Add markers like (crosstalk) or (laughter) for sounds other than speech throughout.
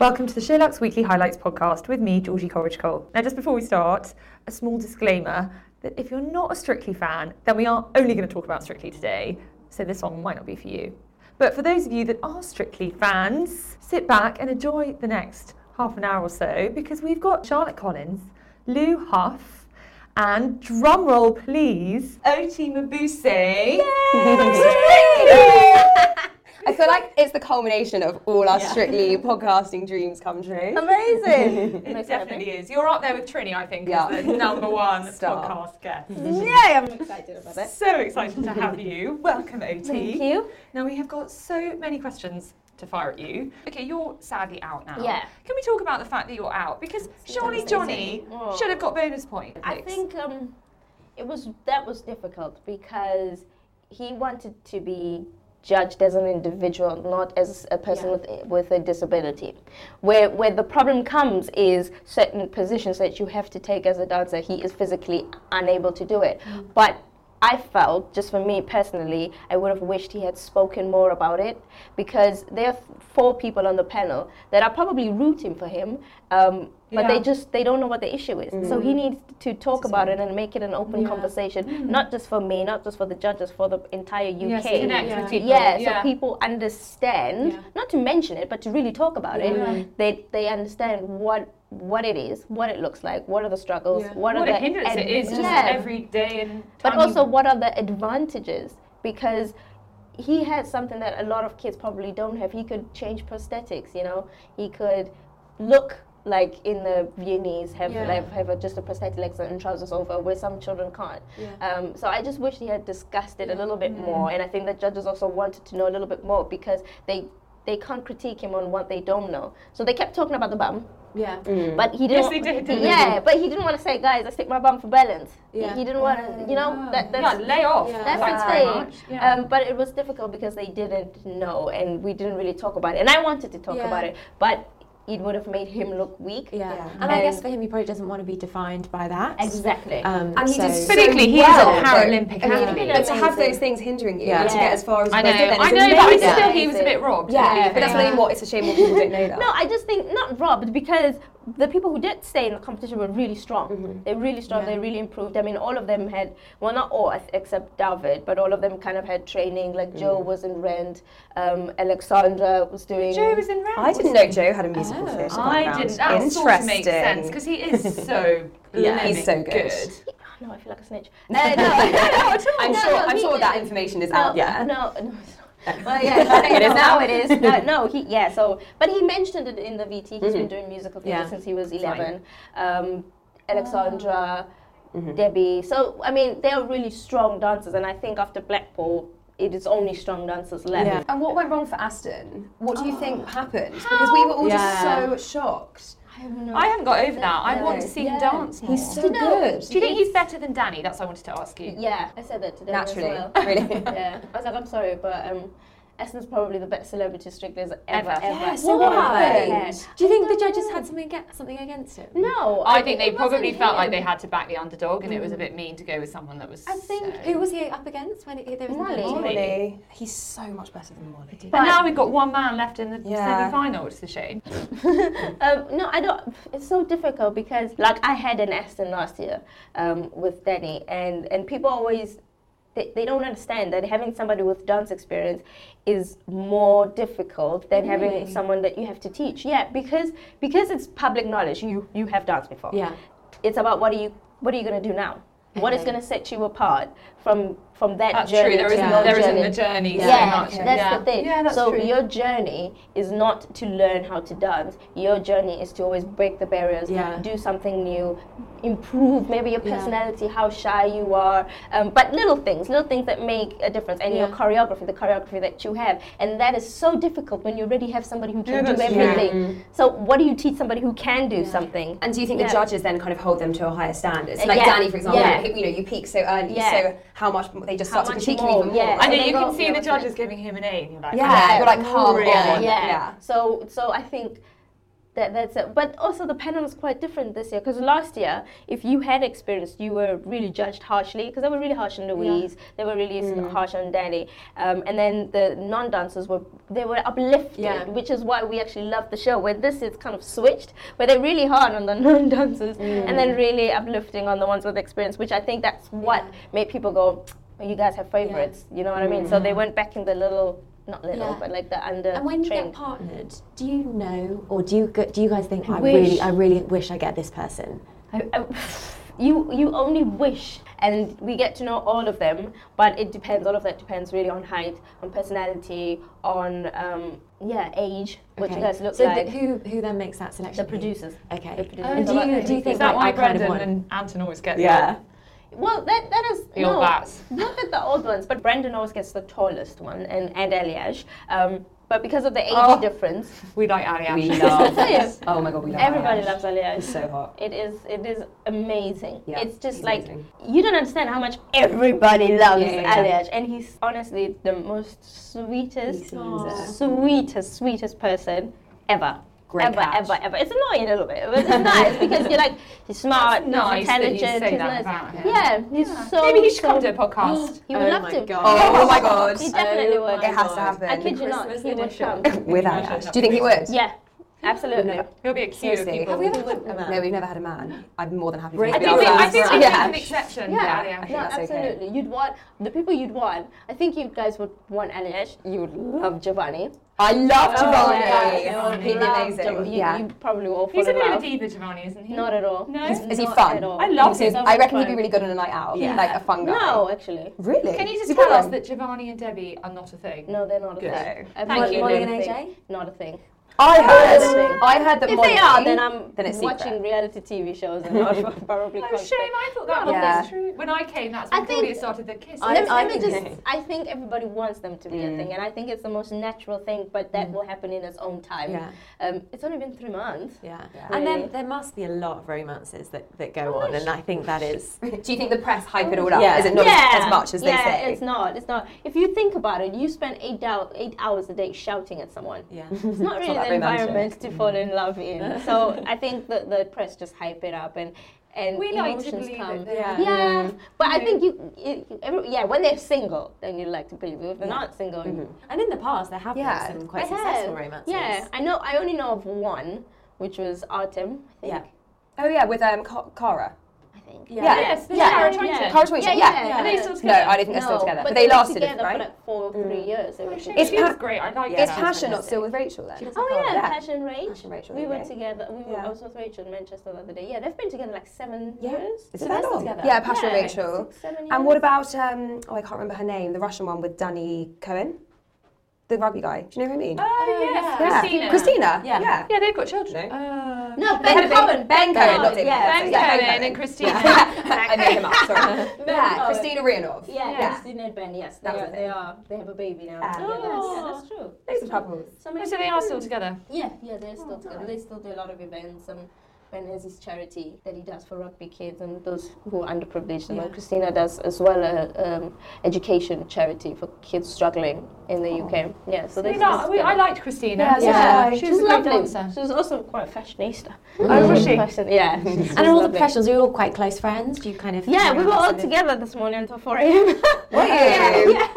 Welcome to the SheerLuxe Weekly Highlights podcast with me, Georgie Coleridge Cole. Now, just before we start, a small disclaimer that if you're not a Strictly fan, then we are only going to talk about Strictly today, so this song might not be for you. But for those of you that are Strictly fans, sit back and enjoy the next half an hour or so because we've got Charlotte Collins, Lou Huff, and drumroll please, Oti Mabuse. (laughs) (laughs) I feel like it's the culmination of all our strictly podcasting dreams come true. Amazing. (laughs) It definitely is. You're up there with Trinny, I think, Yeah. as the number one (laughs) Star. podcast guest. (laughs) Yay, I'm excited about it. So excited to have you. Welcome, Oti. Thank you. Now we have got so many questions to fire at you. Okay, you're sadly out now. Yeah. Can we talk about the fact that you're out? Because surely Jonnie Oh. should have got bonus points. I think um, it was that was difficult because he wanted to be judged as an individual, not as a person with with a disability. Where where the problem comes is certain positions that you have to take as a dancer. He is physically unable to do it, mm. but. I felt, just for me personally, I would have wished he had spoken more about it because there are four people on the panel that are probably rooting for him, um, but they just they don't know what the issue is. So he needs to talk about it and make it an open conversation, not just for me, not just for the judges, for the entire UK. Yes, connect with people, Yeah, yeah. so people understand, not to mention it, but to really talk about it. They they understand what what it is, what it looks like, what are the struggles, what are the hindrances hindrance it is just Yeah. every day and But also, what are the advantages? Because he had something that a lot of kids probably don't have. He could change prosthetics, you know. He could look like in the Viennese have like, have a, just a prosthetic legs and trousers over, where some children can't. Um, so I just wish he had discussed it a little bit more, and I think the judges also wanted to know a little bit more because they they can't critique him on what they don't know. So they kept talking about the bum. Yeah. But he didn't. Yes, they did, didn't (laughs) yeah, but he didn't want to say, guys, I stick my bum for balance. He- Yeah. He, didn't want to, you know, that, that's, yeah, lay off. Yeah. that's Thanks the thing. Yeah. Um, but it was difficult because they didn't know and we didn't really talk about it. And I wanted to talk Yeah. about it, but it would have made him look weak. Yeah. Yeah. And I guess for him, he probably doesn't want to be defined by that. Exactly. Um, And he so- did But so equally, he is a. Paralympic I athlete. But to have those things hindering you Yeah. to get as far as I know, then I is know, but amazing. I still he was a bit robbed. Yeah, don't but that's think? what What it's a shame more people don't know that. No, I just think not robbed because the people who did stay in the competition were really strong. They're really strong. They really improved. I mean, all of them had well, not all except David, but all of them kind of had training. Like Joe was in Rent, um, Alexandra was doing. Joe was in Rent. I didn't know Joe had a musical theatre I didn't. That Interesting. sort of makes sense because he is (laughs) so Yeah, he's so blimmin' good. Oh, no, I feel like a snitch. (laughs) Uh, no, (laughs) no, no, I'm sure. no, I'm sure that information is no, out. Yeah. No, no. it's not. (laughs) Well, yeah, It is now. It is. No, no, he yeah. So, but he mentioned it in the VT. He's Mm-hmm. been doing musical theatre Yeah. since he was eleven. Um, Alexandra, Debbie. So, I mean, they are really strong dancers, and I think after Blackpool, it is only strong dancers left. Yeah. And what went wrong for Aston? What do you think happened? Because we were all Yeah. just so shocked. I haven't got over that. I want to No. see him dance more. He's so you good. Do you think he's better than Danny? That's what I wanted to ask you. Yeah, I said that today Naturally, as well. really. (laughs) yeah, I was like, I'm sorry, but um, Aston's probably the best celebrity stricters ever, Ever. ever. Yeah, ever, so ever why? Do you think the judges had something against, something against him? No, I think they probably felt like they had to back the underdog, and it was a bit mean to go with someone that was. I think so- Who was he up against when it, there was Mollie. no Mollie. He's so much better than Mollie. And now we've got one man left in the Yeah. semi-final. It's a shame. (laughs) Um, no, I don't. It's so difficult because, like, I had an Aston last year um, with Danny, and and people always they, they don't understand that having somebody with dance experience is more difficult than having someone that you have to teach. Yeah, because because it's public knowledge. You you have danced before. Yeah. It's about what are you what are you gonna do now? What is gonna set you apart from from that That's journey true. There to isn't, your there isn't journey. the journey Yeah, so much. that's yeah. the thing. Yeah, that's so true. your journey is not to learn how to dance. Your journey is to always break the barriers, Yeah. do something new, improve maybe your Yeah. personality, how shy you are, um, but little things, little things that make a difference, and your choreography, the choreography that you have, and that is so difficult when you already have somebody who can Yeah, do that's true. everything. So what do you teach somebody who can do something? And do you think Yeah. the judges then kind of hold them to a higher standard? So Uh, like yeah. Danny, for example, Yeah. you know, you peak so early, Yeah. so how much they just How start to much critique you more, even more. yeah. I know So you can see the what's judges giving him an A. and You're like, Yeah, you're like, come really? yeah. Yeah. So so I think that that's it. But also the panel is quite different this year because last year, if you had experience, you were really judged harshly because they were really harsh on Louise, they were really s- mm. harsh on Danny, um, and then the non-dancers were they were uplifted, Yeah. which is why we actually love the show. Where this is kind of switched, where they're really hard on the (laughs) non-dancers mm. and then really uplifting on the ones with experience, which I think that's what made people go. "Oh, You guys have favorites, you know what I mean? So they mm. went back in the little, not little, Yeah. but like the under. And when you trained. get partnered, do you know, or do you go, do you guys think I Wish. really, I really wish I get this person? I, I, you you only wish, and we get to know all of them, but it depends. All of that depends really on height, on personality, on um, yeah age, what you Okay. guys look so like. the, who who then makes that selection? the producers. Okay. The producers. and do you do you think Is that like, why I kind of Brendan want? and Anton always get Yeah. Well, that that is The old no, bats. not that the old ones, but Brendan always gets the tallest one, and and Aljaž. Um, but because of the age Oh. difference, We like Ali We (laughs) love. Yes. oh my god, we love. everybody Aljaž. loves Aljaž. It's so hot. It is it is amazing. Yeah, it's just like amazing. you don't understand how much everybody loves Yeah, yeah, yeah. Aljaž, and he's honestly the most sweetest, He seems it. sweetest, sweetest person ever. Great ever, catch. ever, ever. It's annoying a little bit, but it's (laughs) nice because you're like he's smart, he's nice that you intelligent, say that nice. about him. Yeah, he's so. Maybe he should so, come to a podcast. (gasps) He would Oh love my to. God. (laughs) Oh my god. (laughs) He definitely Oh would. my It has to happen. I kid you not, Christmas he would edition. come. With Aljaž. Do you think he would? Yeah, absolutely. He'll be a cute Seriously. people. Have we ever had a man? No, we've never had a man. I'm more than happy. Break for I him think, to we, be I our think first. we Yeah. make an exception Yeah, for Aljaž. think no, that's okay. absolutely. You'd want the people you'd want. I think you guys would want Aljaž. You would love Giovanni. I love Oh, Giovanni. yeah. He'd be amazing. Giovanni. You, yeah. you probably will fall He's a in bit of a diva, Giovanni, isn't he? Not at all. No? Is- is he Not fun? at all. I love He's him. I reckon he'd be really good on a night out. Yeah. Like a fun guy. No, actually. Really? Can you just Is he tell us fun? that Giovanni and Debbie are not a thing? No, they're not a Good. thing. Thank Absolutely you. Mollie and. AJ? Not a thing. I Not a heard. thing. I heard that If Mollie, they are, then I'm then it's watching secret. reality TV shows and (laughs) not probably. Oh, contact. shame. I thought that was Yeah. true. When I came, that's I think- Claudia started the kiss. I- Let me- I think- just- I think everybody wants them to be a thing, and I think it's the most natural thing, but that will happen in its own time. Yeah. Um, it's only been three months. Yeah. Yeah. And Really. then there must be a lot of romances that, that go on, and I think that is. (laughs) Do you think the press hype it all up? Yeah. Is it not yeah. as, as much as yeah, they say? Yeah, it's not. It's not. If you think about it, you spend eight, dou- eight hours a day shouting at someone. Yeah. It's not (laughs) really that the environment to fall in love in. (laughs) so I think the, the press just hype it up and and we like to emotions believe come. that they Yeah. yeah, but I think you, you every, yeah, when they're single, then you like to believe. If they're not single, you And in the past, there have Yeah. been some quite I successful have. romances. Yeah, I know. I only know of one, which was Artem. I think. Yeah. Oh yeah, with um Ca- Kara. I think. Yeah. Yes, the Yeah. Cara Yeah. Twinton. Kara Tointon, Yeah, yeah. yeah. Are they still No. I don't think they're still No, together. But, but they were lasted together right? for like four or three years. They were It's was pa- great. I like Is. Pasha not still with Rachel then? Oh yeah, Yeah. Pasha Rach. Rachel, we were together. We were, Yeah. I was with Rachel in Manchester the other day. Yeah, they've been together like seven Yeah. years. Is So it they're that long? together? Yeah, Pasha Yeah. Rachel. Six, seven And what about um oh I can't remember her name, the Russian one with Danny Cohen? The rugby guy. Do you know who I mean? Oh, yes. yeah. Kristina. Kristina. Yeah. Yeah. Yeah, they've got children. No. Uh, No, They Ben had a baby- Cohen. Ben Cohen, not David Yeah, Ben Yeah, Cohen and Kristina. (laughs) I made him up, sorry. (laughs) yeah, Cohen. Kristina Rihanoff. Yeah, Yeah. Kristina and Ben. Yes, they That are. They are. They have a baby now. Together. Oh. Yeah, that's true. Those are couples. So, Oh, so they are still together. Yeah, yeah, they're still together. They still do a lot of events. Um, Ben has his charity that he does for rugby kids and those who are underprivileged. And then Kristina does as well a um, education charity for kids struggling in the UK. Yeah, so they We like- we- I liked Kristina. Yeah, so Yeah, did I. she was a great lovely. dancer. She was also quite a fashionista. Oh, was she? (laughs) Fashion, yeah. (laughs) she's And all the lovely. professionals, are you all quite close friends? Do you kind of. Yeah, we were all sort together this morning until 4 a.m. (laughs) Were you? yeah.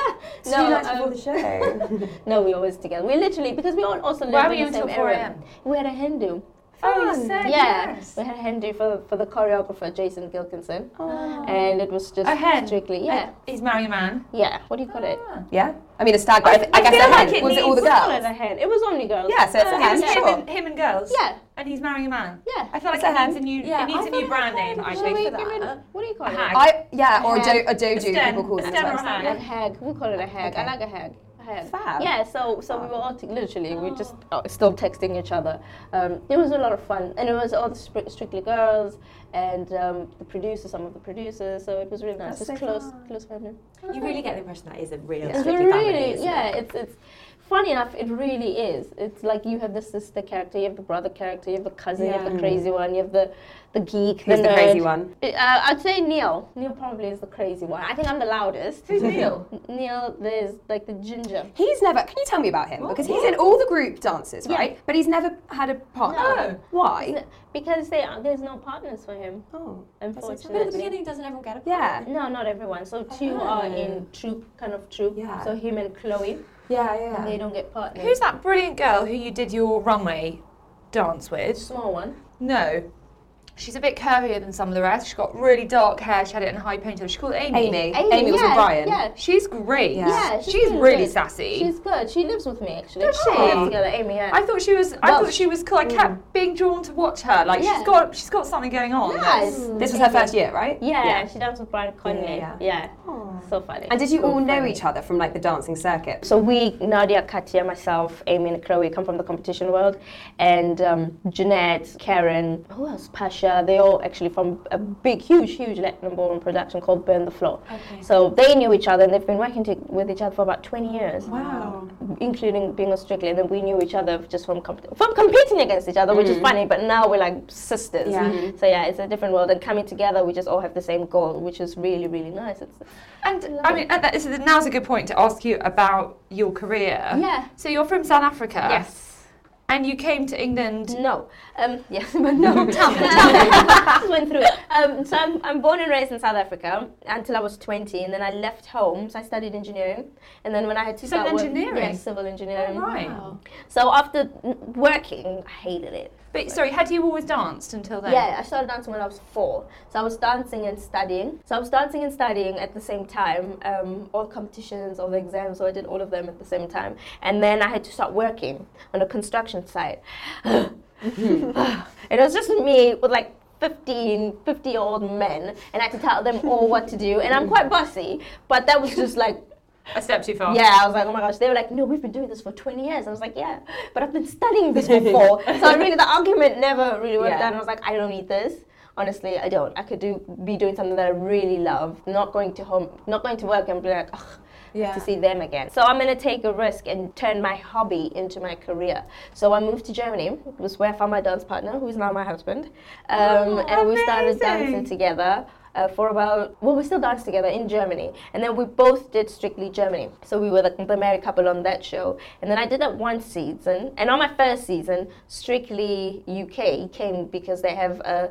Two No, nights um, before the show. no, we were always together. We literally because we all also Why lived were in you the same until 4 area. a.m.? We had a Hindu Oh, you Oh, fun. said Yeah, yes. we had a hen do for for the choreographer Jason Gilkison, oh. and it was just A hen? strictly yeah, He's marrying a man. yeah. What do you call it? Ah. Yeah. I mean, a stag, but I, I, I guess feel a like hen. it Was it all the We call it girls? a hen. It was only girls. Yeah, so it's a It hen. was him, Sure. and, him and girls. Yeah. And he's marrying a man. Yeah. I feel like a it needs a new, Yeah, it needs I a new thought brand name, I was What think. for it- that. what do you call A it? hag. I yeah, or a, do, Hag. a doju. People call A stem or a well. hag. A hag. We call it a hag. I like a hag. A. Fab. Yeah. So so we were all t- literally we just uh, still texting each other. Um, it was a lot of fun, and it was all the stri- strictly girls and um, the producers, some of the producers. So it was really nice. That's It's so close, fun. close family. You really get the impression that is a real It's strictly really, family. isn't yeah. it? It's it's funny enough. It really is. It's like you have the sister character, you have the brother character, you have the cousin, you have the crazy one, you have the the geek, Who's the nerd. crazy one? Uh, I'd say Neil. Neil probably is the crazy one. I think I'm the loudest. Who's Neil? (laughs) Neil, there's like the ginger. He's never. Can you tell me about him? Because he's in all the group dances, Yeah. right? But he's never had a partner. No. Why? Because they, there's no partners for him, Oh, But at the beginning, doesn't everyone get a partner? yeah. No, not everyone. So two are in troupe, kind of troupe. Yeah. So him and Chloe, Yeah, and they yeah. don't get partners. Who's that brilliant girl who you did your runway dance with? Small one. No. She's a bit curvier than some of the rest. She's got really dark hair. She had it in a high ponytail. She's called Amy. Amy. Amy, Amy was yeah, with Brian. Yeah. She's great. Yeah. Yeah, she's she's, really good. sassy. She's good. She lives with me actually. Does she? We live together, Amy. Yeah. I thought she was. I Well, thought she was cool. I kept being drawn to watch her. Like Yeah. she's got. She's got something going on. Nice. that's- This was her first year, right? Yeah, Yeah. she danced with Brian Conley. Yeah, Yeah, so funny. And did you So all know funny. each other from like the dancing circuit? So we, Nadia, Katya, myself, Amy, and Chloe come from the competition world, and um, Jeanette, Karen, who else? Pasha. They all actually from a big, huge, huge Latin ballroom production called Burn the Floor. Okay. So they knew each other, and they've been working to, with each other for about 20 years. Wow. including being a strictly, and then we knew each other just from comp- from competing against each other, which is funny. But now we're like sisters. Yeah. Mhm. So yeah, it's a different world, and coming together, we just all have the same goal, which is really, really nice. It's And I mean, and that is, now's a good point to ask you about your career. Yeah. So you're from South Africa. yes. And you came to England. No. Um, (laughs) yes, but no. (laughs) tell me, tell me. (laughs) Just went through it. Um, so I'm, I'm born and raised in South Africa until I was 20, and then I left home. So I studied engineering, and then when I had to Civil start work- yeah, civil engineering. Right. So after working, I hated it. But sorry, had you always danced until then? Yeah, I started dancing when I was four. So I was dancing and studying. So I was dancing and studying at the same time, um, all the competitions, all the exams. So I did all of them at the same time. And then I had to start working on a construction site. (sighs) it was just me with like 15, 50 year old men, and I had to tell them all what to do. And I'm quite bossy, but that was just like A step too far. yeah, I was like, oh my gosh. They were like, no, we've been doing this for 20 years. I was like, yeah, but I've been studying this before. (laughs) so I really, the argument never really worked Yeah. out. And I was like, I don't need this. Honestly, I don't. I could do be doing something that I really love, not going to home, not going to work and be like, ugh, Yeah. to see them again. So I'm gonna take a risk and turn my hobby into my career. So I moved to Germany. It was where I found my dance partner, who is now my husband, um, Oh, and we started dancing together. Uh, for about well, we still danced together in Germany, and then we both did Strictly Germany. So we were the, the married couple on that show, and then I did that one season. And on my first season, Strictly UK came because they have a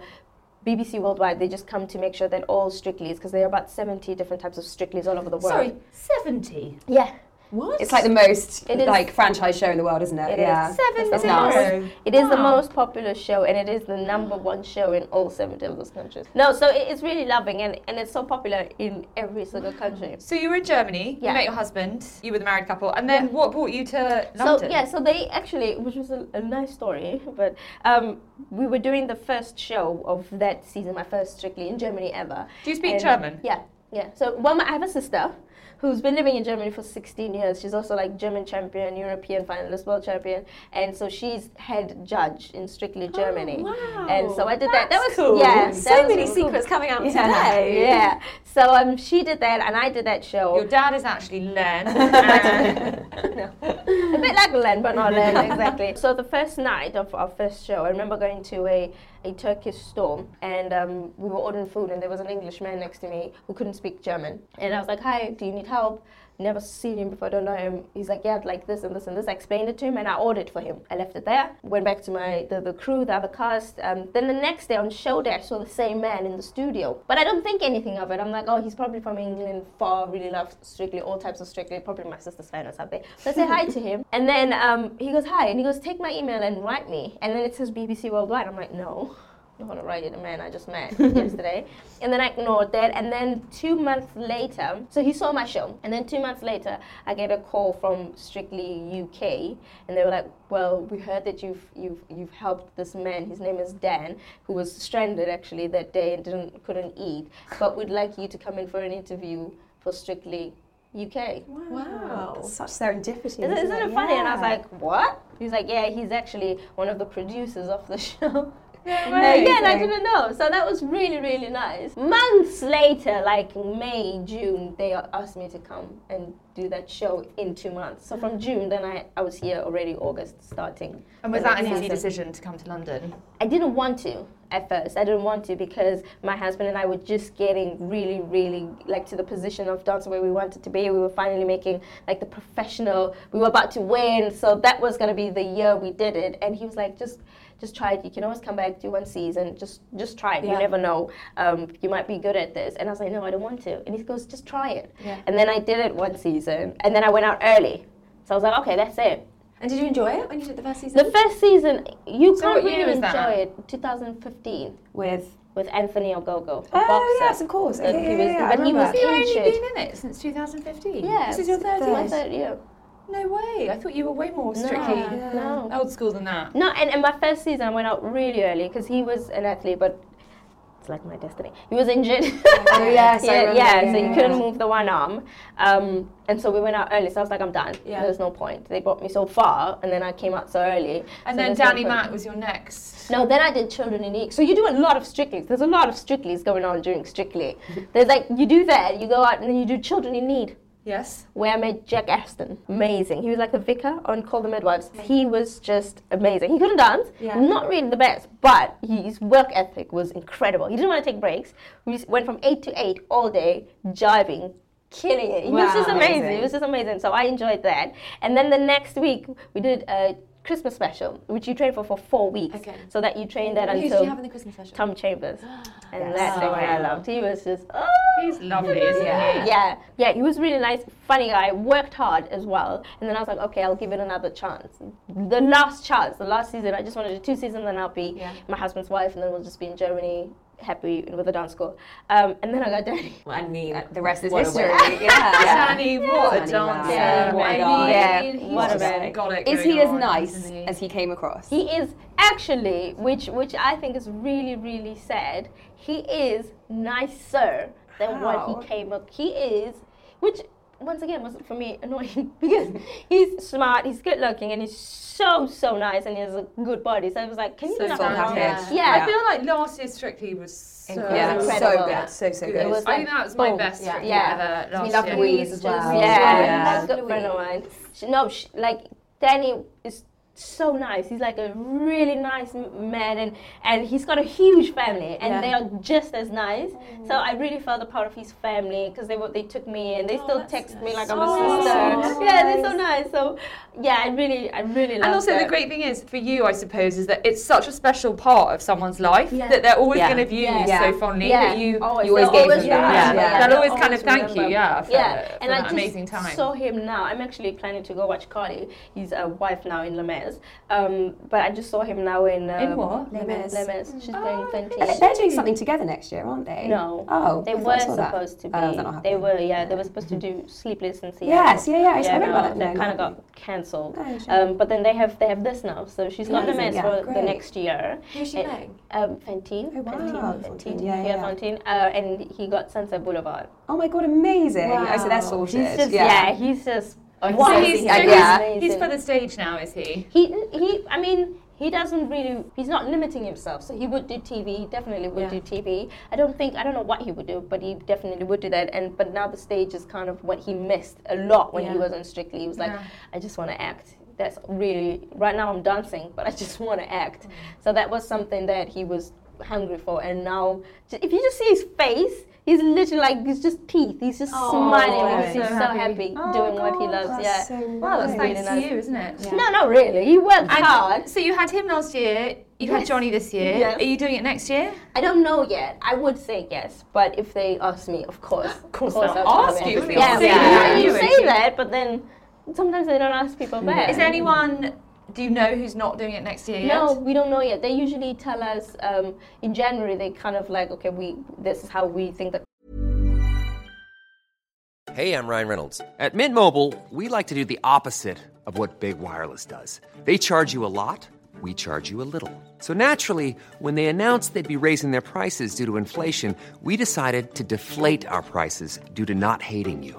BBC Worldwide. They just come to make sure that all Strictlys, because there are about seventy different types of Strictlys all over the world. Sorry, 70. Yeah. What? It's like the most It is- like franchise show in the world, isn't it? It is. yeah. Seven That's zero. nuts. It is the most popular show, and it is the number one show in all 70 of those countries. No, so it's really loving, and, and it's so popular in every single country. So you were in Germany. Yeah. You met your husband. You were the married couple. And then Yeah. what brought you to So London? yeah, so they actually, which was a, a nice story, (laughs) but um, we were doing the first show of that season, my first Strictly in Germany ever. Do you speak And- German? Yeah, yeah. So well, my, I have a sister who's been living in Germany for 16 years. She's also like German champion, European finalist, world champion, and so she's head judge in Strictly Germany. wow. And so I did that. That was cool. yeah. so many cool. secrets coming out Yeah. today. Yeah. So um, she did that, and I did that show. Your dad is actually Len. (laughs) no. a bit like Len, but not Len exactly. So the first night of our first show, I remember going to a, a Turkish store and um, we were ordering food and there was an English man next to me who couldn't speak German. And I was like, hi, do you need help? Never seen him before, don't know him. He's like, yeah, like this and this and this. I explained it to him and I ordered for him. I left it there, went back to my the, the crew, the other cast. Um, then the next day on show day, I saw the same man in the studio. But I don't think anything of it. I'm like, oh, he's probably from England, far, really loves Strictly, all types of Strictly, probably my sister's fan or something. So I say hi to him, and then um, he goes hi, and he goes, take my email and write me, and then it says BBC Worldwide. I'm like, no. I want to write it a man I just met (laughs) yesterday. And then I ignored that. And then two months later, so he saw my show. And then two months later, I get a call from Strictly UK, and they were like, "Well, we heard that you've you've you've helped this man. His name is Dan, who was stranded actually that day and didn't couldn't eat. But we'd like you to come in for an interview for Strictly UK." Wow. Such serendipity. Isn't, isn't it funny? And I was like, "What?" He's like, "Yeah, he's actually one of the producers of the (laughs) show." Yeah, and I didn't know. So that was really, really nice. Months later, like May, June, they asked me to come and do that show in two months. So from June, then I, I was here already August starting. And was that an easy decision to come to London? I didn't want to at first. I didn't want to because my husband and I were just getting really, really like to the position of dance where we wanted to be. We were finally making like the professional. We were about to win, so that was gonna be the year we did it. And he was like, just. Just try it. You can always come back, do one season. Just, just try it. You never know. Um, you might be good at this. And I was like, no, I don't want to. And he goes, just try it. Yeah. And then I did it one season, and then I went out early. So I was like, okay, that's it. And did you enjoy it when you did the first season? The first season, you So can't really enjoy it. 2015 With. with Anthony Ogogo, Oh boxer. yes, of course. Yeah, he yeah, was- yeah, I but he was remember. You've only been in it since 2015. Yeah. This is your third Third. My third year. No way. I thought you were way more No, strictly Yeah. no. old school than that. No, and, and my first season I went out really early because he was an athlete, but it's like my destiny. He was injured. (laughs) Oh, yes, yeah, yeah, yeah, so yeah. couldn't move the one arm. Um, and so we went out early, so I was like, I'm done. Yeah. There's no point. They brought me so far, and then I came out so early. And so then no Danny. Mac was your next. No, then I did Children in Need. So you do a lot of Strictly's. There's a lot of Strictly's going on during Strictly. There's like, you do that, you go out and then you do Children in Need. Yes. where I met Jack Ashton. Amazing. He was like the vicar on Call the Midwives. He was just amazing. He couldn't dance, Yeah. not really the best, but his work ethic was incredible. He didn't want to take breaks. We just went from 8 to 8 all day, jiving, killing it. He was just amazing. amazing. It was just amazing. So I enjoyed that. And then the next week, we did a Christmas special, which you train for for four weeks. Okay. So that you train that Who did until you have in the Christmas special? Tom Chambers. (gasps) And Yes. that's the one I Oh. loved. He was just, oh. He's lovely, isn't Yeah. he? Yeah, yeah, he was really nice, funny guy, worked hard as well. And then I was like, okay, I'll give it another chance. The last chance, the last season, I just wanted to do two seasons, and I'll be Yeah. my husband's wife, and then we'll just be in Germany, happy with the dance school. Um, and then I got Danny. (laughs) I mean, Uh, the rest is history. win. yeah. Danny, what a dancer. Yeah, what a I guy. Yeah, he's what a man. got it Is going he as on, nice he? as he came across? He is actually, which which I think is really really sad. He is nicer than what he came up. He is, which once again was for me (laughs) annoying because he's smart, he's good looking, and he's so so nice, and he has a good body. So I was like, can you So not full come package. Yeah. I feel like last year's Strictly was so yeah, so incredible. good, so so good. good. It was I think that was my boom. best Yeah. Strictly Yeah. ever We last love year. Louise as well. Yeah, Yeah. that's a good friend of mine. She, no, she, like Danny is so nice. He's like a really nice man, and and he's got a huge family, and Yeah. they are just as nice. Mm. So I really felt a part of his family because they were they took me and they oh, still text me like I'm a Oh, sister. so (laughs) yeah, they're so nice. So yeah, I really I really love And also the great thing is for you, I suppose, is that it's such a special part of someone's life Yeah. that they're always Yeah. going to view Yeah. you Yeah. so fondly Yeah. that you Always. you always They'll gave always them that. remember. Yeah. they'll they'll always kind of thank you, yeah, for, yeah, for and that I just amazing time. saw him now. I'm actually planning to go watch Carley. He's a wife now in Les Mis. Um, but I just saw him now in um, In what? Les Mis. Les Mis. She's Oh, 20. Uh, They're doing something together next year, aren't they? No. Oh, They I were I saw that. supposed to be. Oh, not they were, yeah. They were supposed to do Sleepless in Seattle. Yes, yeah, yeah. I Yeah, remember no, that. They No, kind of got cancelled. Oh, shame. Um, but then they have they have this now, so she's got Les Mis yeah, for the next year. Who's she Eh, playing? Um, Fantine. Oh, wow, yeah, yeah. Fantine. Uh, and he got Sunset Boulevard. Oh my god, amazing! Oh, so that's Wow. sorted. He's just yeah. yeah. he's just Oh, So he's, Yeah, so yeah. he's, he's for the stage now, is he? He he. I mean. He doesn't really. He's not limiting himself, so he would do TV. He definitely would Yeah. do TV. I don't think. I don't know what he would do, but he definitely would do that. And but now the stage is kind of what he missed a lot when he was on Strictly. He was like, Yeah. I just want to act. That's really right now. I'm dancing, but I (laughs) just want to act. Mm. So that was something that he was hungry for. And now, if you just see his face, he's literally like he's just teeth. He's just oh, smiling. He's so so happy. Oh, doing what he loves. that's Yeah. so Well, that's nice. thanks Really to nice. you, isn't it? Yeah. No, not really. He worked And hard. so you had him last year. You've had Jonnie this year. Yes. Are you doing it next year? I don't know yet. I would say yes, but if they ask me, of course. (gasps) Of course I'll they'll ask you Yeah, yeah. you. You say that, but then sometimes they don't ask people back. Is there anyone? Do you know who's not doing it next year yet? No, we don't know yet. They usually tell us um, in January. They kind of like, okay, we this is how we think that Hey, I'm Ryan Reynolds. At Mint Mobile, we like to do the opposite of what Big Wireless does. They charge you a lot, we charge you a little. So naturally, when they announced they'd be raising their prices due to inflation, we decided to deflate our prices due to not hating you.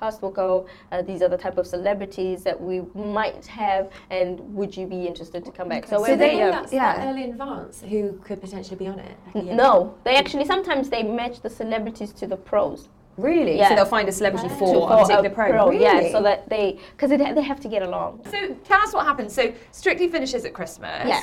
Cast will go. Uh, these are the type of celebrities that we might have, and would you be interested to come back? So we're they very, know that's yeah. that early in advance who could potentially be on it. Like a year No, they actually sometimes they match the celebrities to the pros. Really? Yeah. So they'll find a celebrity To- for, for a particular pro. Really? Yeah, so that they because they they have to get along. So tell us what happens. So Strictly finishes at Christmas. Yeah.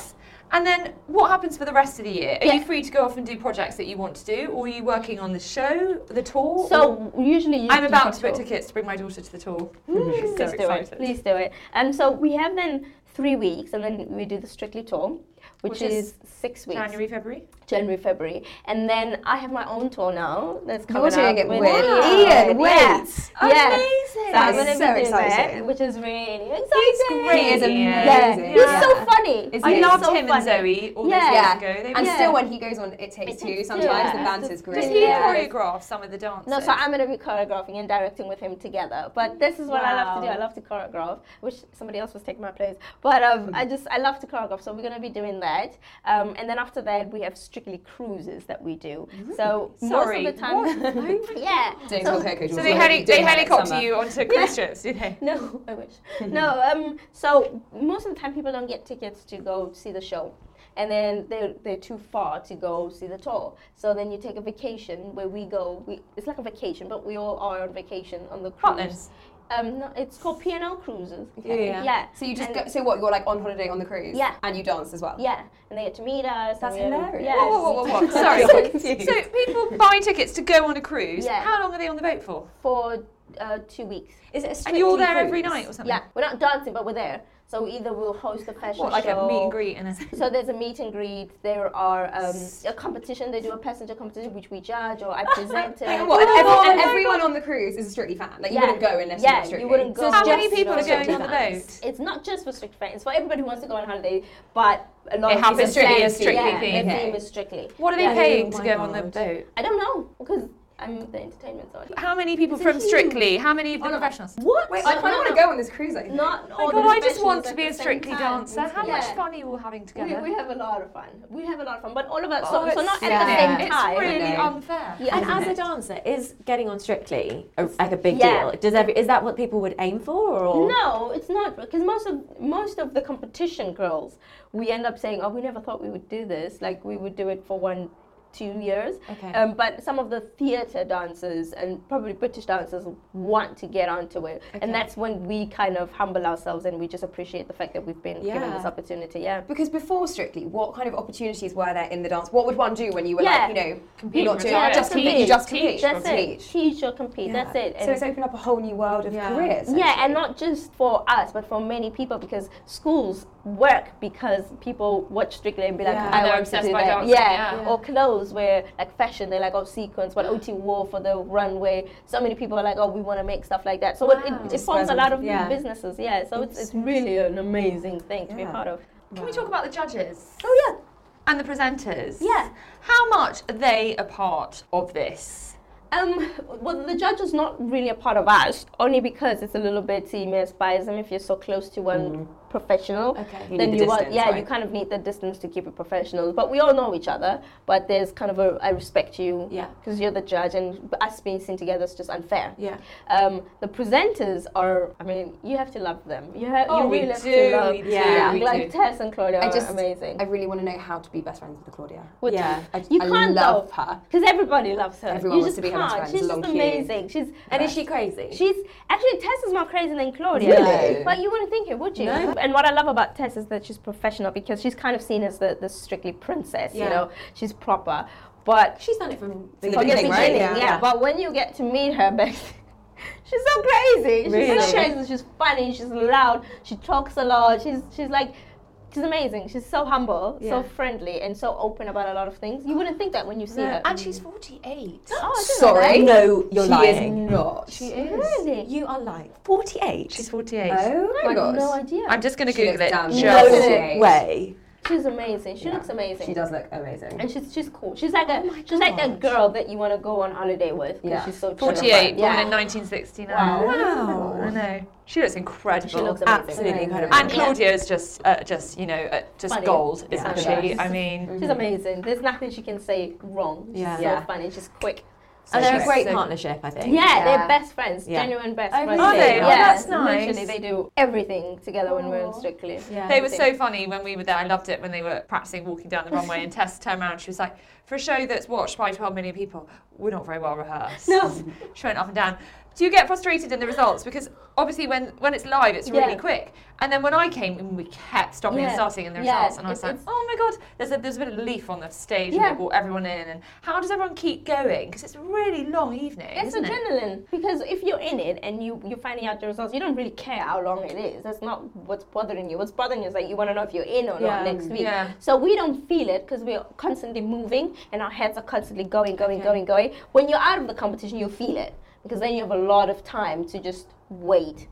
And then what happens for the rest of the year? Are Yeah. you free to go off and do projects that you want to do, or are you working on the show, the tour? So usually you I'm about to book tickets to bring my daughter to the tour. Please so do (laughs) excited. it. Please do it. And so we have then three weeks, and then we do the Strictly tour, which, Which is is six weeks. January, February. January, February, and then I have my own tour now. That's coming You're doing up it with Ian Yeah. Waits. Yeah. Amazing. So I'm going to so be doing that, exciting. which is really exciting. great. He is Yeah. amazing. He's so funny. Is I he? loved so him funny. and Zoe all Yeah. those years Yeah. ago. They And were- still, when he goes on It Takes It Two, sometimes Two, the yeah. banter's Does great. Does he Yeah. choreograph some of the dances? No, so I'm going to be choreographing and directing with him together. But this is what I love to do. I love to choreograph, which somebody else was taking my place. But um, I just I love to choreograph, so we're going to be doing that. Um, and then after that, we have strictly cruises that we do. So Sorry, most of the time, (laughs) yeah. Doing So- Coco So they, heli- they helicopter you onto (laughs) cruise ships, do they? (laughs) No, I wish. no, um, so most of the time people don't get tickets to go see the show. And then they're, they're too far to go see the tour. So then you take a vacation where we go. We, it's like a vacation, but we all are on vacation on the cruise. Scotland. Um, no, it's called P&O Cruises. Yeah. Yeah. So you just And- go, so what? You're like on holiday on the cruise. Yeah. And you dance as well. Yeah, and they get to meet us. That's hilarious. Yeah. Whoa, whoa, whoa, whoa, whoa. (laughs) Sorry. so (laughs) confused. So people buy tickets to go on a cruise. Yeah. How long are they on the boat for? For uh, two weeks. Is it a And you're there cruise? every night or something? Yeah, we're not dancing, but we're there. So either we'll host a fashion What, like show. a meet and greet and a... So there's a meet and greet. There are um, a competition. They do a passenger competition, which we judge, or I (laughs) present it. Hang what? And, Oh, every- and my everyone on the cruise is a Strictly fan. Like you Yeah. wouldn't go unless Yeah, you're you wouldn't go. So How many people are going on the boat? It's not just for strict fans. For everybody who wants to go on holiday, but a lot It of happens people to be a Strictly yeah, theme. The Okay. theme is strictly. What are they Yeah. paying Oh to my go on the boat? I don't know because I'm the entertainment side. How many people It's a from huge- Strictly? How many of the Oh, no. professionals? What? Wait, I kind of want to go on this cruise. I think. Not Oh all my the God, I just professionals want to at be the a same Strictly time. dancer. How much Yeah. fun are you all having We, together? we have a lot of fun. We have a lot of fun, but all of us. Oh, so, so it's- not at yeah. the same time. It's really know. unfair. Yeah. And as a dancer, is getting on Strictly a, like a big Yeah. deal? Does every, is that what people would aim for? Or No, it's not because most of most of the competition girls, we end up saying, "Oh, we never thought we would do this. Like we would do it for one, two years." Okay. Um, but some of the theatre dancers and probably British dancers want to get onto it, Okay. and that's when we kind of humble ourselves and we just appreciate the fact that we've been given this opportunity. Yeah. Because before Strictly, what kind of opportunities were there in the dance? What would one do when you were Yeah. like, you know, Compete, not doing retire. just compete, you just compete. That's it. teach. Teach or compete. That's it. So it's opened up a whole new world of Yeah. careers. Yeah, and not just for us, but for many people because schools work because people watch Strictly and be like, Yeah. I want to obsessed do that. dancing, yeah. yeah. or clothes where like fashion, they're like, oh, sequence, what Oti wore for the runway. So many people are like, oh, we want to make stuff like that. So Wow. it, it, it forms a lot of yeah. businesses. Yeah, so it's, it's really an amazing thing to be a part of. Can we talk about the judges? Oh yeah. And the presenters? Yeah. How much are they a part of this? Um, well, the judge is not really a part of us, only because it's a little bit see, me as biasm if you're so close to one professional Okay. You then need the you are distance, yeah you kind of need the distance to keep it professional but we all know each other but there's kind of a i respect you Yeah. because you're the judge and us being seen together is just unfair Yeah. um, the presenters are i mean you have to love them you have Oh, you we really have do, to love we do, Yeah. we like do. tess and claudia I are just amazing I really want to know how to be best friends with Claudia. With- Yeah. I, you I can't love though, her. because everybody loves her. Everyone you wants just to be her best can't. friend, She's just amazing. She's And is she crazy? She's actually Tess is more crazy than Claudia. Really? But you wouldn't think it, would you? No. And what I love about Tess is that she's professional because she's kind of seen as the, the strictly princess. You know, she's proper. But She's done it from the beginning, right? beginning, yeah. But when you get to meet her, (laughs) back, she's so crazy. She's Really? so crazy. She's funny. She's loud. She talks a lot. She's she's like. She's amazing. She's so humble, Yeah. so friendly, and so open about a lot of things. You wouldn't think that when you see her. And she's 48. (gasps) Oh, I didn't know Sorry. that. No, you're she lying. She is not. She is. Really? You are lying. 48. She's 48. Oh I my had gosh. no idea. I'm just going to Google it. damn no way. She's amazing. She Yeah. looks amazing. She does look amazing. And she's she's cool. She's like a Oh my she's like a girl that you want to go on holiday with. 'cause Yeah. She's so chill. 48, born Yeah. in 1969. Wow. Wow. I know. She looks incredible. She looks amazing. Absolutely incredible. and Claudia is just, uh, just you know, uh, just Funny. gold, Yeah. isn't Yeah. she? I mean, She's amazing. There's nothing she can say wrong. She's Yeah. so Yeah. funny. She's quick. And they're a great so- partnership, I think. Yeah, Yeah. they're best friends. Yeah. Genuine best Oh, friends. Are they? Oh, Yeah, that's nice. Literally, they do everything together when we're in Strictly. Yeah. They were so funny when we were there. I loved it when they were practicing walking down the runway and Tess turned around. And she was like, for a show that's watched by 12 million people, we're not very well rehearsed. No. (laughs) She went up and down. Do you get frustrated in the results? Because obviously when, when it's live, it's really Yeah. quick. And then when I came, we kept stopping and starting in the Yeah, results. And I was it's- like, oh my God, there's a, there's a bit of leaf on the stage Yeah. and they brought everyone in. And how does everyone keep going? Because it's a really long evening, It's isn't it? adrenaline because if you're in it and you you're finding out the results, you don't really care how long it is. That's not what's bothering you. What's bothering you is that you want to know if you're in or Yeah. not next week. Yeah. So we don't feel it because we're constantly moving and our heads are constantly going, going, going, going. When you're out of the competition, you feel it because then you have a lot of time to just wait.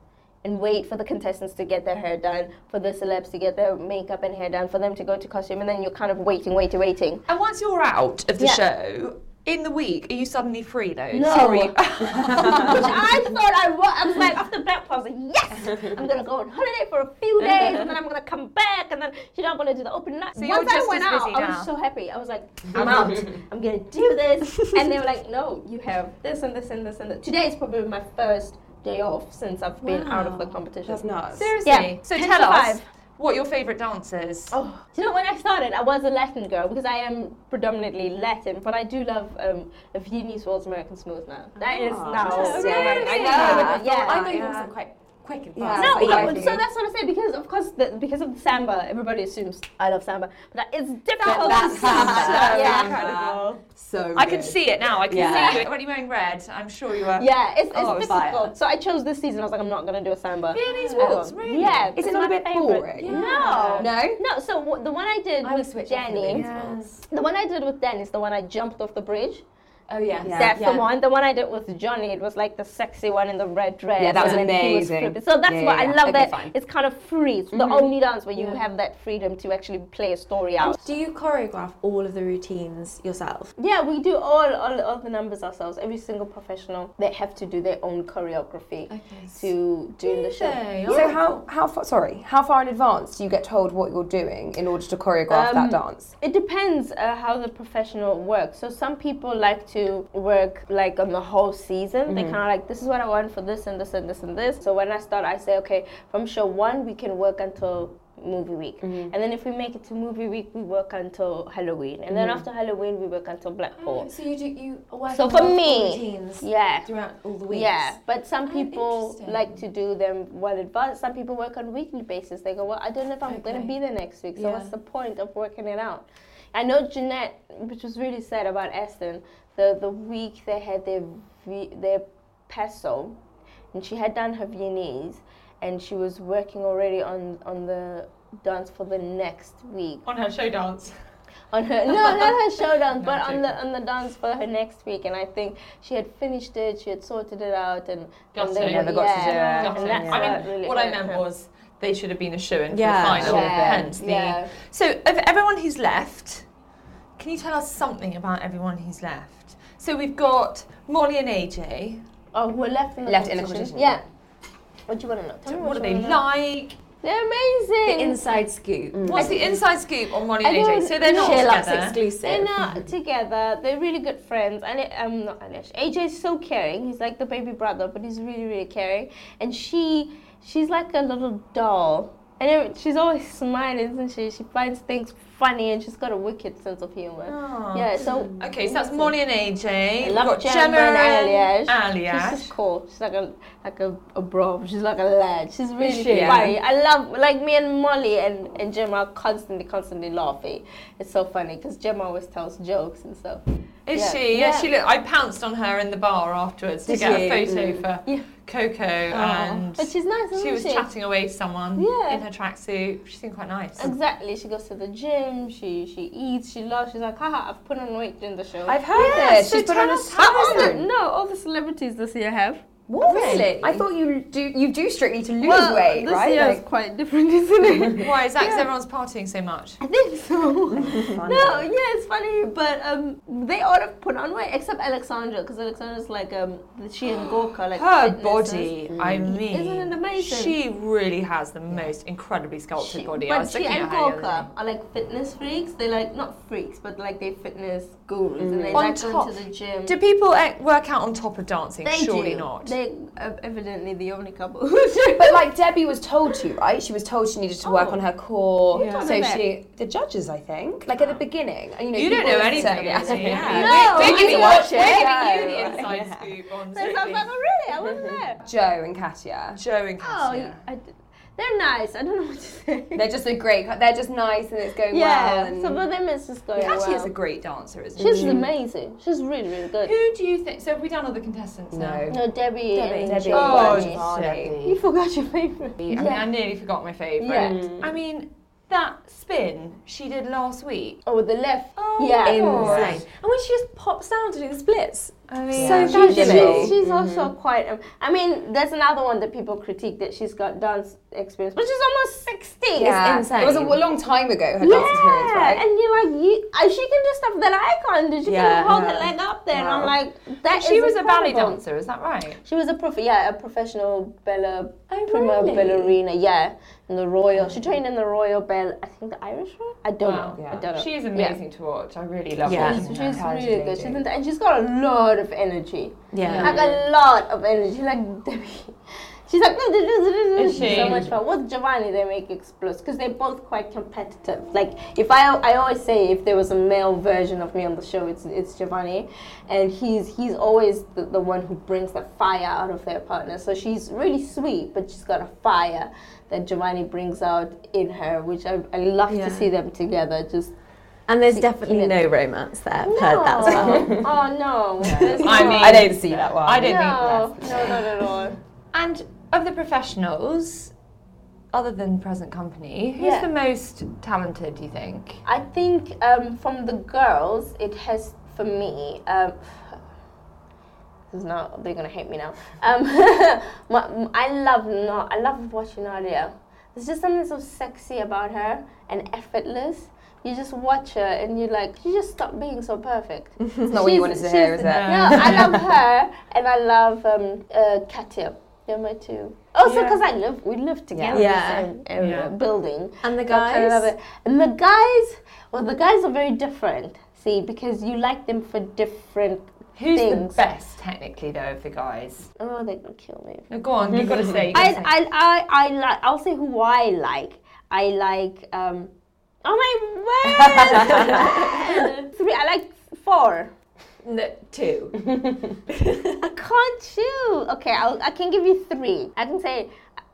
And wait for the contestants to get their hair done, for the celebs to get their makeup and hair done, for them to go to costume, and then you're kind of waiting, waiting, waiting. And once you're out of the Yeah. show, in the week, are you suddenly free though? No. Sorry. (laughs) (laughs) I thought I was. I was like, after i was like, yes, I'm gonna go on holiday for a few days, and then I'm gonna come back, and then you know I'm gonna do the open night. So you're Once I went as out, busy I was so happy. I was like, I'm out. I'm gonna do this, (laughs) and they were like, no, you have this and this and this and this. Today is probably my first day off since I've been out of the competition. That's nuts. Seriously. Yeah. So 10 tell to us five. What your favourite dance is. Oh, you know when I started, I was a Latin girl because I am predominantly Latin, but I do love um, a Viennese Waltz American Smooth now. That is now. Oh, so, like, I know, Yeah. yeah. I thought you Yeah. were quite quick and fast. No, yeah, yeah, but so that's what I say because of course the, because of the samba, everybody assumes I love samba, but that is difficult. that's (laughs) samba. samba. Yeah. Incredible. So I can see it now. I can Yeah. see you when you're wearing red. I'm sure you are. Yeah, it's, it's Oh, it's difficult. So I chose this season. I was like, I'm not gonna do a samba. Viennese I waltz, don't- really? Yeah. Is it's it not a my bit favorite. boring? No. No? No. So w- the one I did I with switch Jenny, these. the one I did with Dan is the one I jumped off the bridge. Oh yeah. That's Yeah. the one. The one I did with Jonnie, it was like the sexy one in the red dress. Yeah, that was and amazing. flipping. so that's Yeah, why yeah, I love Okay, that. fine. Mm-hmm. It's kind of free. It's the only dance where you have that freedom to actually play a story out. Do you choreograph all of the routines yourself? Yeah, we do all, all all the numbers ourselves. Every single professional, they have to do their own choreography to do the show. So how how far? Sorry, how far in advance do you get told what you're doing in order to choreograph that Um, dance? It depends uh, how the professional works. So some people like to work like on the whole season. They mm-hmm. kind of like this is what I want for this and this and this and this. So when I start, I say okay, from show one we can work until movie week, mm-hmm. and then if we make it to movie week, we work until Halloween, and then mm-hmm. after Halloween we work until Blackpool. Mm, so you do you work So on for multiple me, routines yeah. throughout all the weeks. Yeah, but some ah, people interesting. like to do them well advanced. Some people work on weekly basis. They go, well, I don't know if I'm going to be there next week. So Yeah. what's the point of working it out? I know Jeanette, which was really sad about Aston. The the week they had their their paso, and she had done her Viennese, and she was working already on on the dance for the next week On her show dance. on her no not her (laughs) showdown but I'm on the on the dance for her next week and I think she had finished it she had sorted it out and, Got and to. they Never were- got to do yeah, it. Got and that's I what mean, really what I meant her. was they should have been a shoe in Yeah, for the final. yeah, Hence the. yeah. So of everyone who's left, can you tell us something about everyone who's left? So we've got Mollie and AJ. oh we're left in the Left in the competition competition, yeah what do you want to know Tell me What are you they wanna know. like? They're amazing. The inside scoop. What's the inside scoop on Mollie and AJ? don't So they're not Sherlock's together. exclusive. They're not together. They're really good friends. And it, um, not Anish. AJ is so caring. He's like the baby brother, but he's really, really caring. And she, she's like a little doll. And it- she's always (laughs) smiling, isn't she? She finds things funny, and she's got a wicked sense of humor. Oh, yeah. So Okay, so that's Mollie and AJ. I love Gemma, Gemma and and Aljaž. She's just cool. She's like a like a, a bro. She's like a lad. She's really she? funny. I love like me and Mollie and, and Gemma are constantly constantly laughing. It's so funny because Gemma always tells jokes and stuff. Is Yeah. she? Yeah, Yeah. she. Look, I pounced on her in the bar afterwards to get a photo mm. for Yeah. Coco, and But she's nice, she was she? chatting away to someone Yeah. in her tracksuit. She seemed quite nice. Exactly. She goes to the gym. She she eats. She loves. She's like, haha, I've put on weight during the show. I've heard Yeah, this. so She's put on a how all the, no, all the celebrities this year have. What? Really? I thought you do you do strictly to lose well, weight, this right? year Like- is quite different, (laughs) isn't it? (laughs) Why is that? Because everyone's partying so much. I think so. (laughs) no, yeah, it's funny, but um, they ought to put on weight, except Alexandra, because Alexandra's like um, she and Gorka like Her fitness body, I mean, Isn't it amazing? She really has the most incredibly sculpted She- body. I But was she and at her the other Gorka are like fitness freaks. They're like not freaks, but like they fitness gurus, and they On like top- going to the gym. Do people eh, work out on top of dancing? they Surely do. not. They are evidently the only couple. But like Debbie was told to, right? She was told she needed to work Oh. on her core. Yeah. So Who told she, the judges, I think, like at the beginning. And, you know, you don't know say- anything. Yeah. Lucy. Yeah. No, we're, we're giving didn't watch you- it. We're giving you the inside scoop on So I was like, oh really? I wasn't there. Joe and Katya. Joe and Katya. Oh, Cassia. I d they're nice. I don't know what to say. They're just a great. They're just nice and it's going yeah, well. And some of them is just going well. Cassia is a great dancer, isn't she? She's she? amazing. She's really, really good. Who do you think? So have we done all the contestants now? no. No, Debbie, Debbie. and Debbie. Oh, Debbie. You forgot your favorite. I mean, I nearly forgot my favourite. Yeah. Mm. I mean, that spin she did last week. Oh, with the left. Oh, yeah. Insane. And when she just pops down to do the splits, I mean, so She's casually. little. She's, she's also quite. Um, I mean, there's another one that people critique that she's got dance experience, but she's almost 60. Yeah. insane. It was a long time ago. Her dance experience, Yeah, right? and you're like, you, uh, she can do stuff that I can't do. She Yeah. can hold Yeah. her leg up there, and I'm like, that she is was a ballet dancer, is that right? She was a prof- yeah, a professional bella, Oh, prima really? ballerina, yeah, in the Royal. She trained in the Royal Bell, I think the Irish Royal. I don't Wow. know. I don't know. She is Yeah. amazing to watch. I really love Yeah. watching She's, her. she's really good. She's in the, and she's got a lot of energy. Yeah. Like a lot of energy. Like (laughs) Debbie. She's like, Is she? so much fun. With Giovanni, they make explosive because they're both quite competitive. Like, if I, I always say, if there was a male version of me on the show, it's it's Giovanni, and he's he's always the, the one who brings the fire out of their partner. So she's really sweet, but she's got a fire that Giovanni brings out in her, which I, I love Yeah. to see them together. Just And there's Keep definitely it. no romance there. I've heard that as well. (laughs) oh no. (laughs) There's I no- mean- I didn't see that one. I don't no, think no, not at all. And of the professionals, other than present company, who's Yeah. the most talented? Do you think? I think um, from the girls, it has for me. Um, (sighs) this is not. They're gonna hate me now. Um, (laughs) my, I love not. I love watching Nadiya. There's just something so sexy about her and effortless. You just watch her and you're like, she just stopped being so perfect. (laughs) It's not what you wanted to hear, is it? No, I love her and I love um, uh, Katya. They're my two. Also, Yeah. because I live, we live together Yeah. in the same area, Yeah. building. And the So I kinda love guys? And the guys, well, the guys are very different. See, because you like them for different Who's things. the best technically though of the guys? Oh, they're gonna kill me. No, go on. You've got to say. (laughs) gotta I, say. I, I, I like. I'll say who I like. I like. Um, oh my word! (laughs) (laughs) Three. I like four. Two. (laughs) I can't choose. Okay, I'll, I can give you three. I can say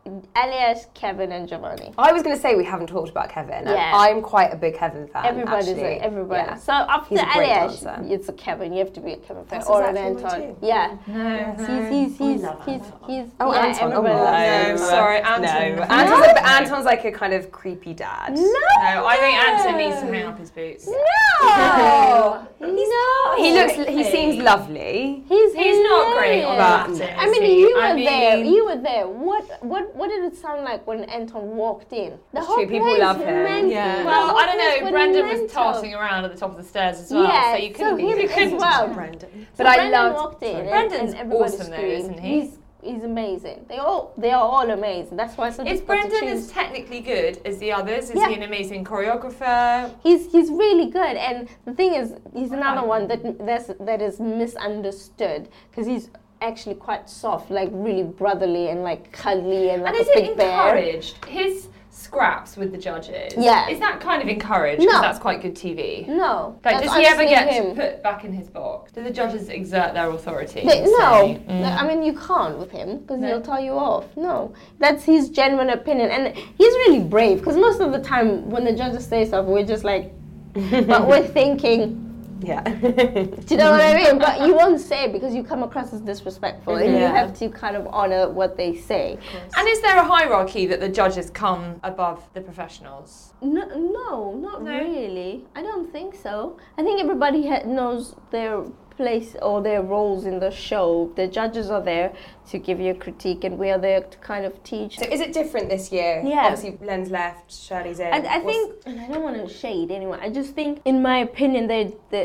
Aljaž, Kevin, and Giovanni. I was going to say we haven't talked about Kevin. Yeah. I'm quite a big Kevin fan. Everybody's actually. a, everybody. Yeah. So after He's a Aljaž, it's a Kevin. You have to be a Kevin fan That's or exactly an Anton. too. Yeah. No, He's he's he's he's, he's Oh, yeah, Anton. Oh, everybody no. loves him. No, sorry, No, Anton. Anton's, a, Anton's like a kind of creepy dad. No, No, I think Anton needs to hang up his boots. No, (laughs) he's not. He looks. He seems lovely. He's He's not great on hilarious. that. I mean, you were I there. You were there. What what what did it sound like when Anton walked in? The That's whole true, people place love him. meant- Yeah. the Well, I don't know. Brendan was tossing around at the top of the stairs as well, Yeah, so you couldn't (laughs) so be. him You as couldn't well. Brendan. But So I Brendan loved. walked in. and- Brendan's and everybody awesome though, isn't he? He's he's amazing. They all they are all amazing. That's why it's so Is Brendan choose. as technically good as the others? Is Yeah. he an amazing choreographer? He's he's really good, and the thing is, he's another one that that's, that is misunderstood because he's actually quite soft, like really brotherly and like cuddly and like And is a it big bear. encouraged? His scraps with the judges. Yeah. Is that kind of encouraged? Because No. that's quite good TV. No, Like, does he ever get him. put back in his box? Do the judges exert their authority? They, no, mm, I mean you can't with him because No. he'll tell you off. No, that's his genuine opinion, and he's really brave. Because most of the time when the judges say stuff, we're just like, (laughs) but we're thinking. Yeah. (laughs) Do you know what I mean? But you won't say it because you come across as disrespectful, and you have to kind of honor what they say. And is there a hierarchy that the judges come above the professionals? No, no, not No? really. I don't think so. I think everybody ha- knows their place or their roles in the show. The judges are there to give you a critique, and we are there to kind of teach. So is it different this year? Yeah. Obviously, Len's left, Shirley's in. I, I What's- think, and I don't want to shade anyone. I just think, in my opinion, the the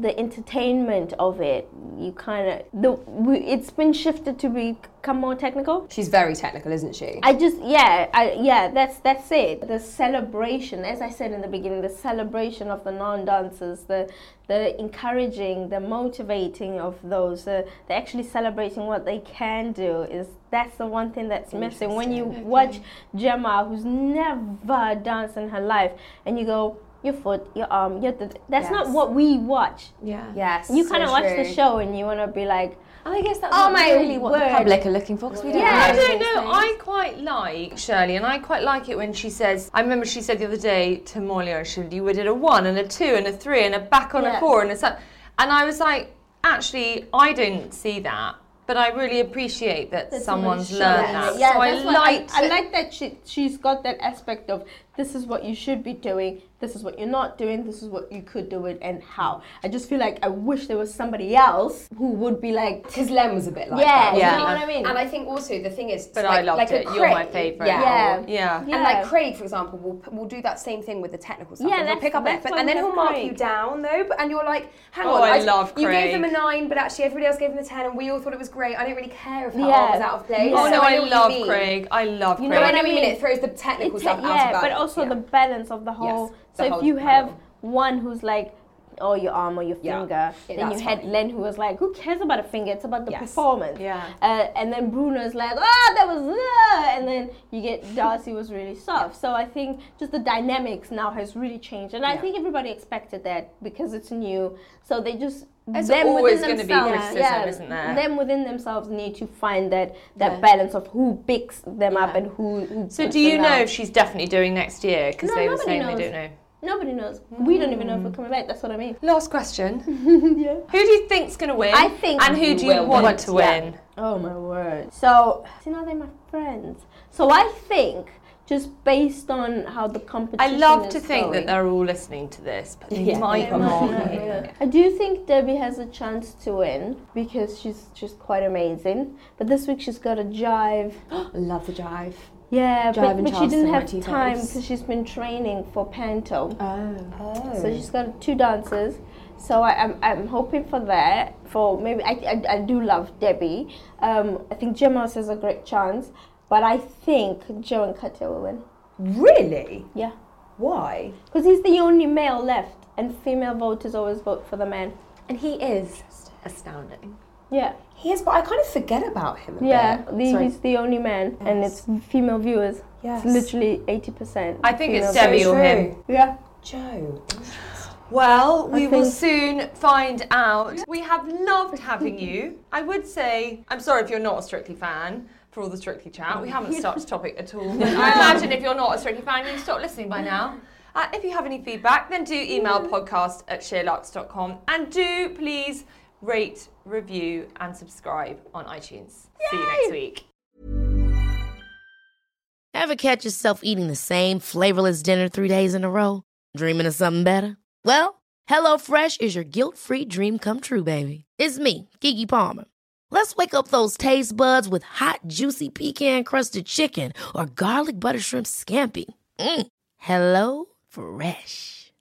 the entertainment of it, you kind of the we, it's been shifted to become more technical. she's very technical, isn't she? I just yeah, I yeah, that's that's it. The celebration, as I said in the beginning, the celebration of the non-dancers, the the encouraging, the motivating of those, They're actually celebrating what they can do is that's the one thing that's missing. When you watch Gemma, who's never danced in her life, and you go. Your foot, your arm, your th- that's not what we watch. yeah. yes. You kind of watch the show and you want to be like, And I guess that's Oh not my really what the word. public are looking for because we don't Yeah, I know don't know. I quite like Shirley, and I quite like it when she says. I remember she said the other day to Mollie, oh, she you did a one and a two and a three and a back on a four and a seven, and I was like, actually, I don't see that, but I really appreciate that someone's learned that. Yeah, so I I. I like that she she's got that aspect of this is what you should be doing, this is what you're not doing, this is what you could do it, and how. I just feel like I wish there was somebody else who would be like, Because Len was a bit like yeah, that. you Yeah. know what I mean? And I think also the thing is, But like, I loved like a it. You're my favourite. Yeah. Yeah. yeah. Yeah. And like Craig, for example, will will do that same thing with the technical stuff. Yeah, and he'll pick up it, that's but why and then he'll mark Craig. you down though. But and you're like, hang Oh, on, I love You gave him a nine, but actually everybody else gave him a ten, and we all thought it was great. I don't really care if her Yeah. was out of place. Oh no, So I, know love. Craig. I love Craig. You know I what I know what you mean. mean? It throws the technical stuff out of but balance. Also yeah. the balance of the whole. the so whole if you have one who's like, oh, your arm or your Yeah. finger, Yeah, then you had fine. Len who was like, who cares about a finger? It's about the Yes. performance. Yeah. Uh, and then Bruno's like, oh, that was, uh, and then you get (laughs) Darcey was really soft. So I think just the dynamics now has really changed, and I think everybody expected that because it's new. So they just There's them always within gonna be criticism, isn't there? Them within themselves need to find that that Yeah. balance of who picks them up and who. who So do you know down. if she's definitely doing next year? Because No, they were saying knows. they don't know. Nobody knows. We don't even know if we're hmm. coming back. That's what I mean. Last question. (laughs) yeah. Who do you think's going to win? I think And who do you will want win. to Yeah. win? Oh my word. So, see now they're my friends. So I think just based on how the competition. Is. I love is to think going, that they're all listening to this, but they Yeah, might they not. might not, yeah. (laughs) I do think Debbie has a chance to win because she's just quite amazing. But this week she's got a jive. (gasps) love the jive. Yeah, but, but she didn't have time because she's been training for Panto. Oh. oh. So she's got two dances. So I, I'm, I'm hoping for that. For maybe I, I, I do love Debbie. Um, I think Gemma has a great chance, but I think Joe and Katya will win. Really? Yeah, Why? because he's the only male left, and female voters always vote for the man. And he is astounding. Yeah, He is, but I kind of forget about him. A yeah. bit. The, he's the only man, and it's female viewers. Yes. It's literally eighty percent. I think it's So Debbie or him. Yeah. Joe. Well, we I will soon find out. We have loved having you. I would say, I'm sorry if you're not a Strictly fan for all the Strictly chat. We haven't started the topic at all. (laughs) I imagine if you're not a Strictly fan, you've stopped listening by now. Uh, if you have any feedback, then do email podcast at sheerluxe.com and do please rate, review, and subscribe on iTunes. See you next week. Ever catch yourself eating the same flavorless dinner three days in a row? Dreaming of something better? Well, HelloFresh is your guilt free dream come true, baby. It's me, Keke Palmer. Let's wake up those taste buds with hot, juicy pecan crusted chicken or garlic butter shrimp scampi. Mm. Hello Fresh.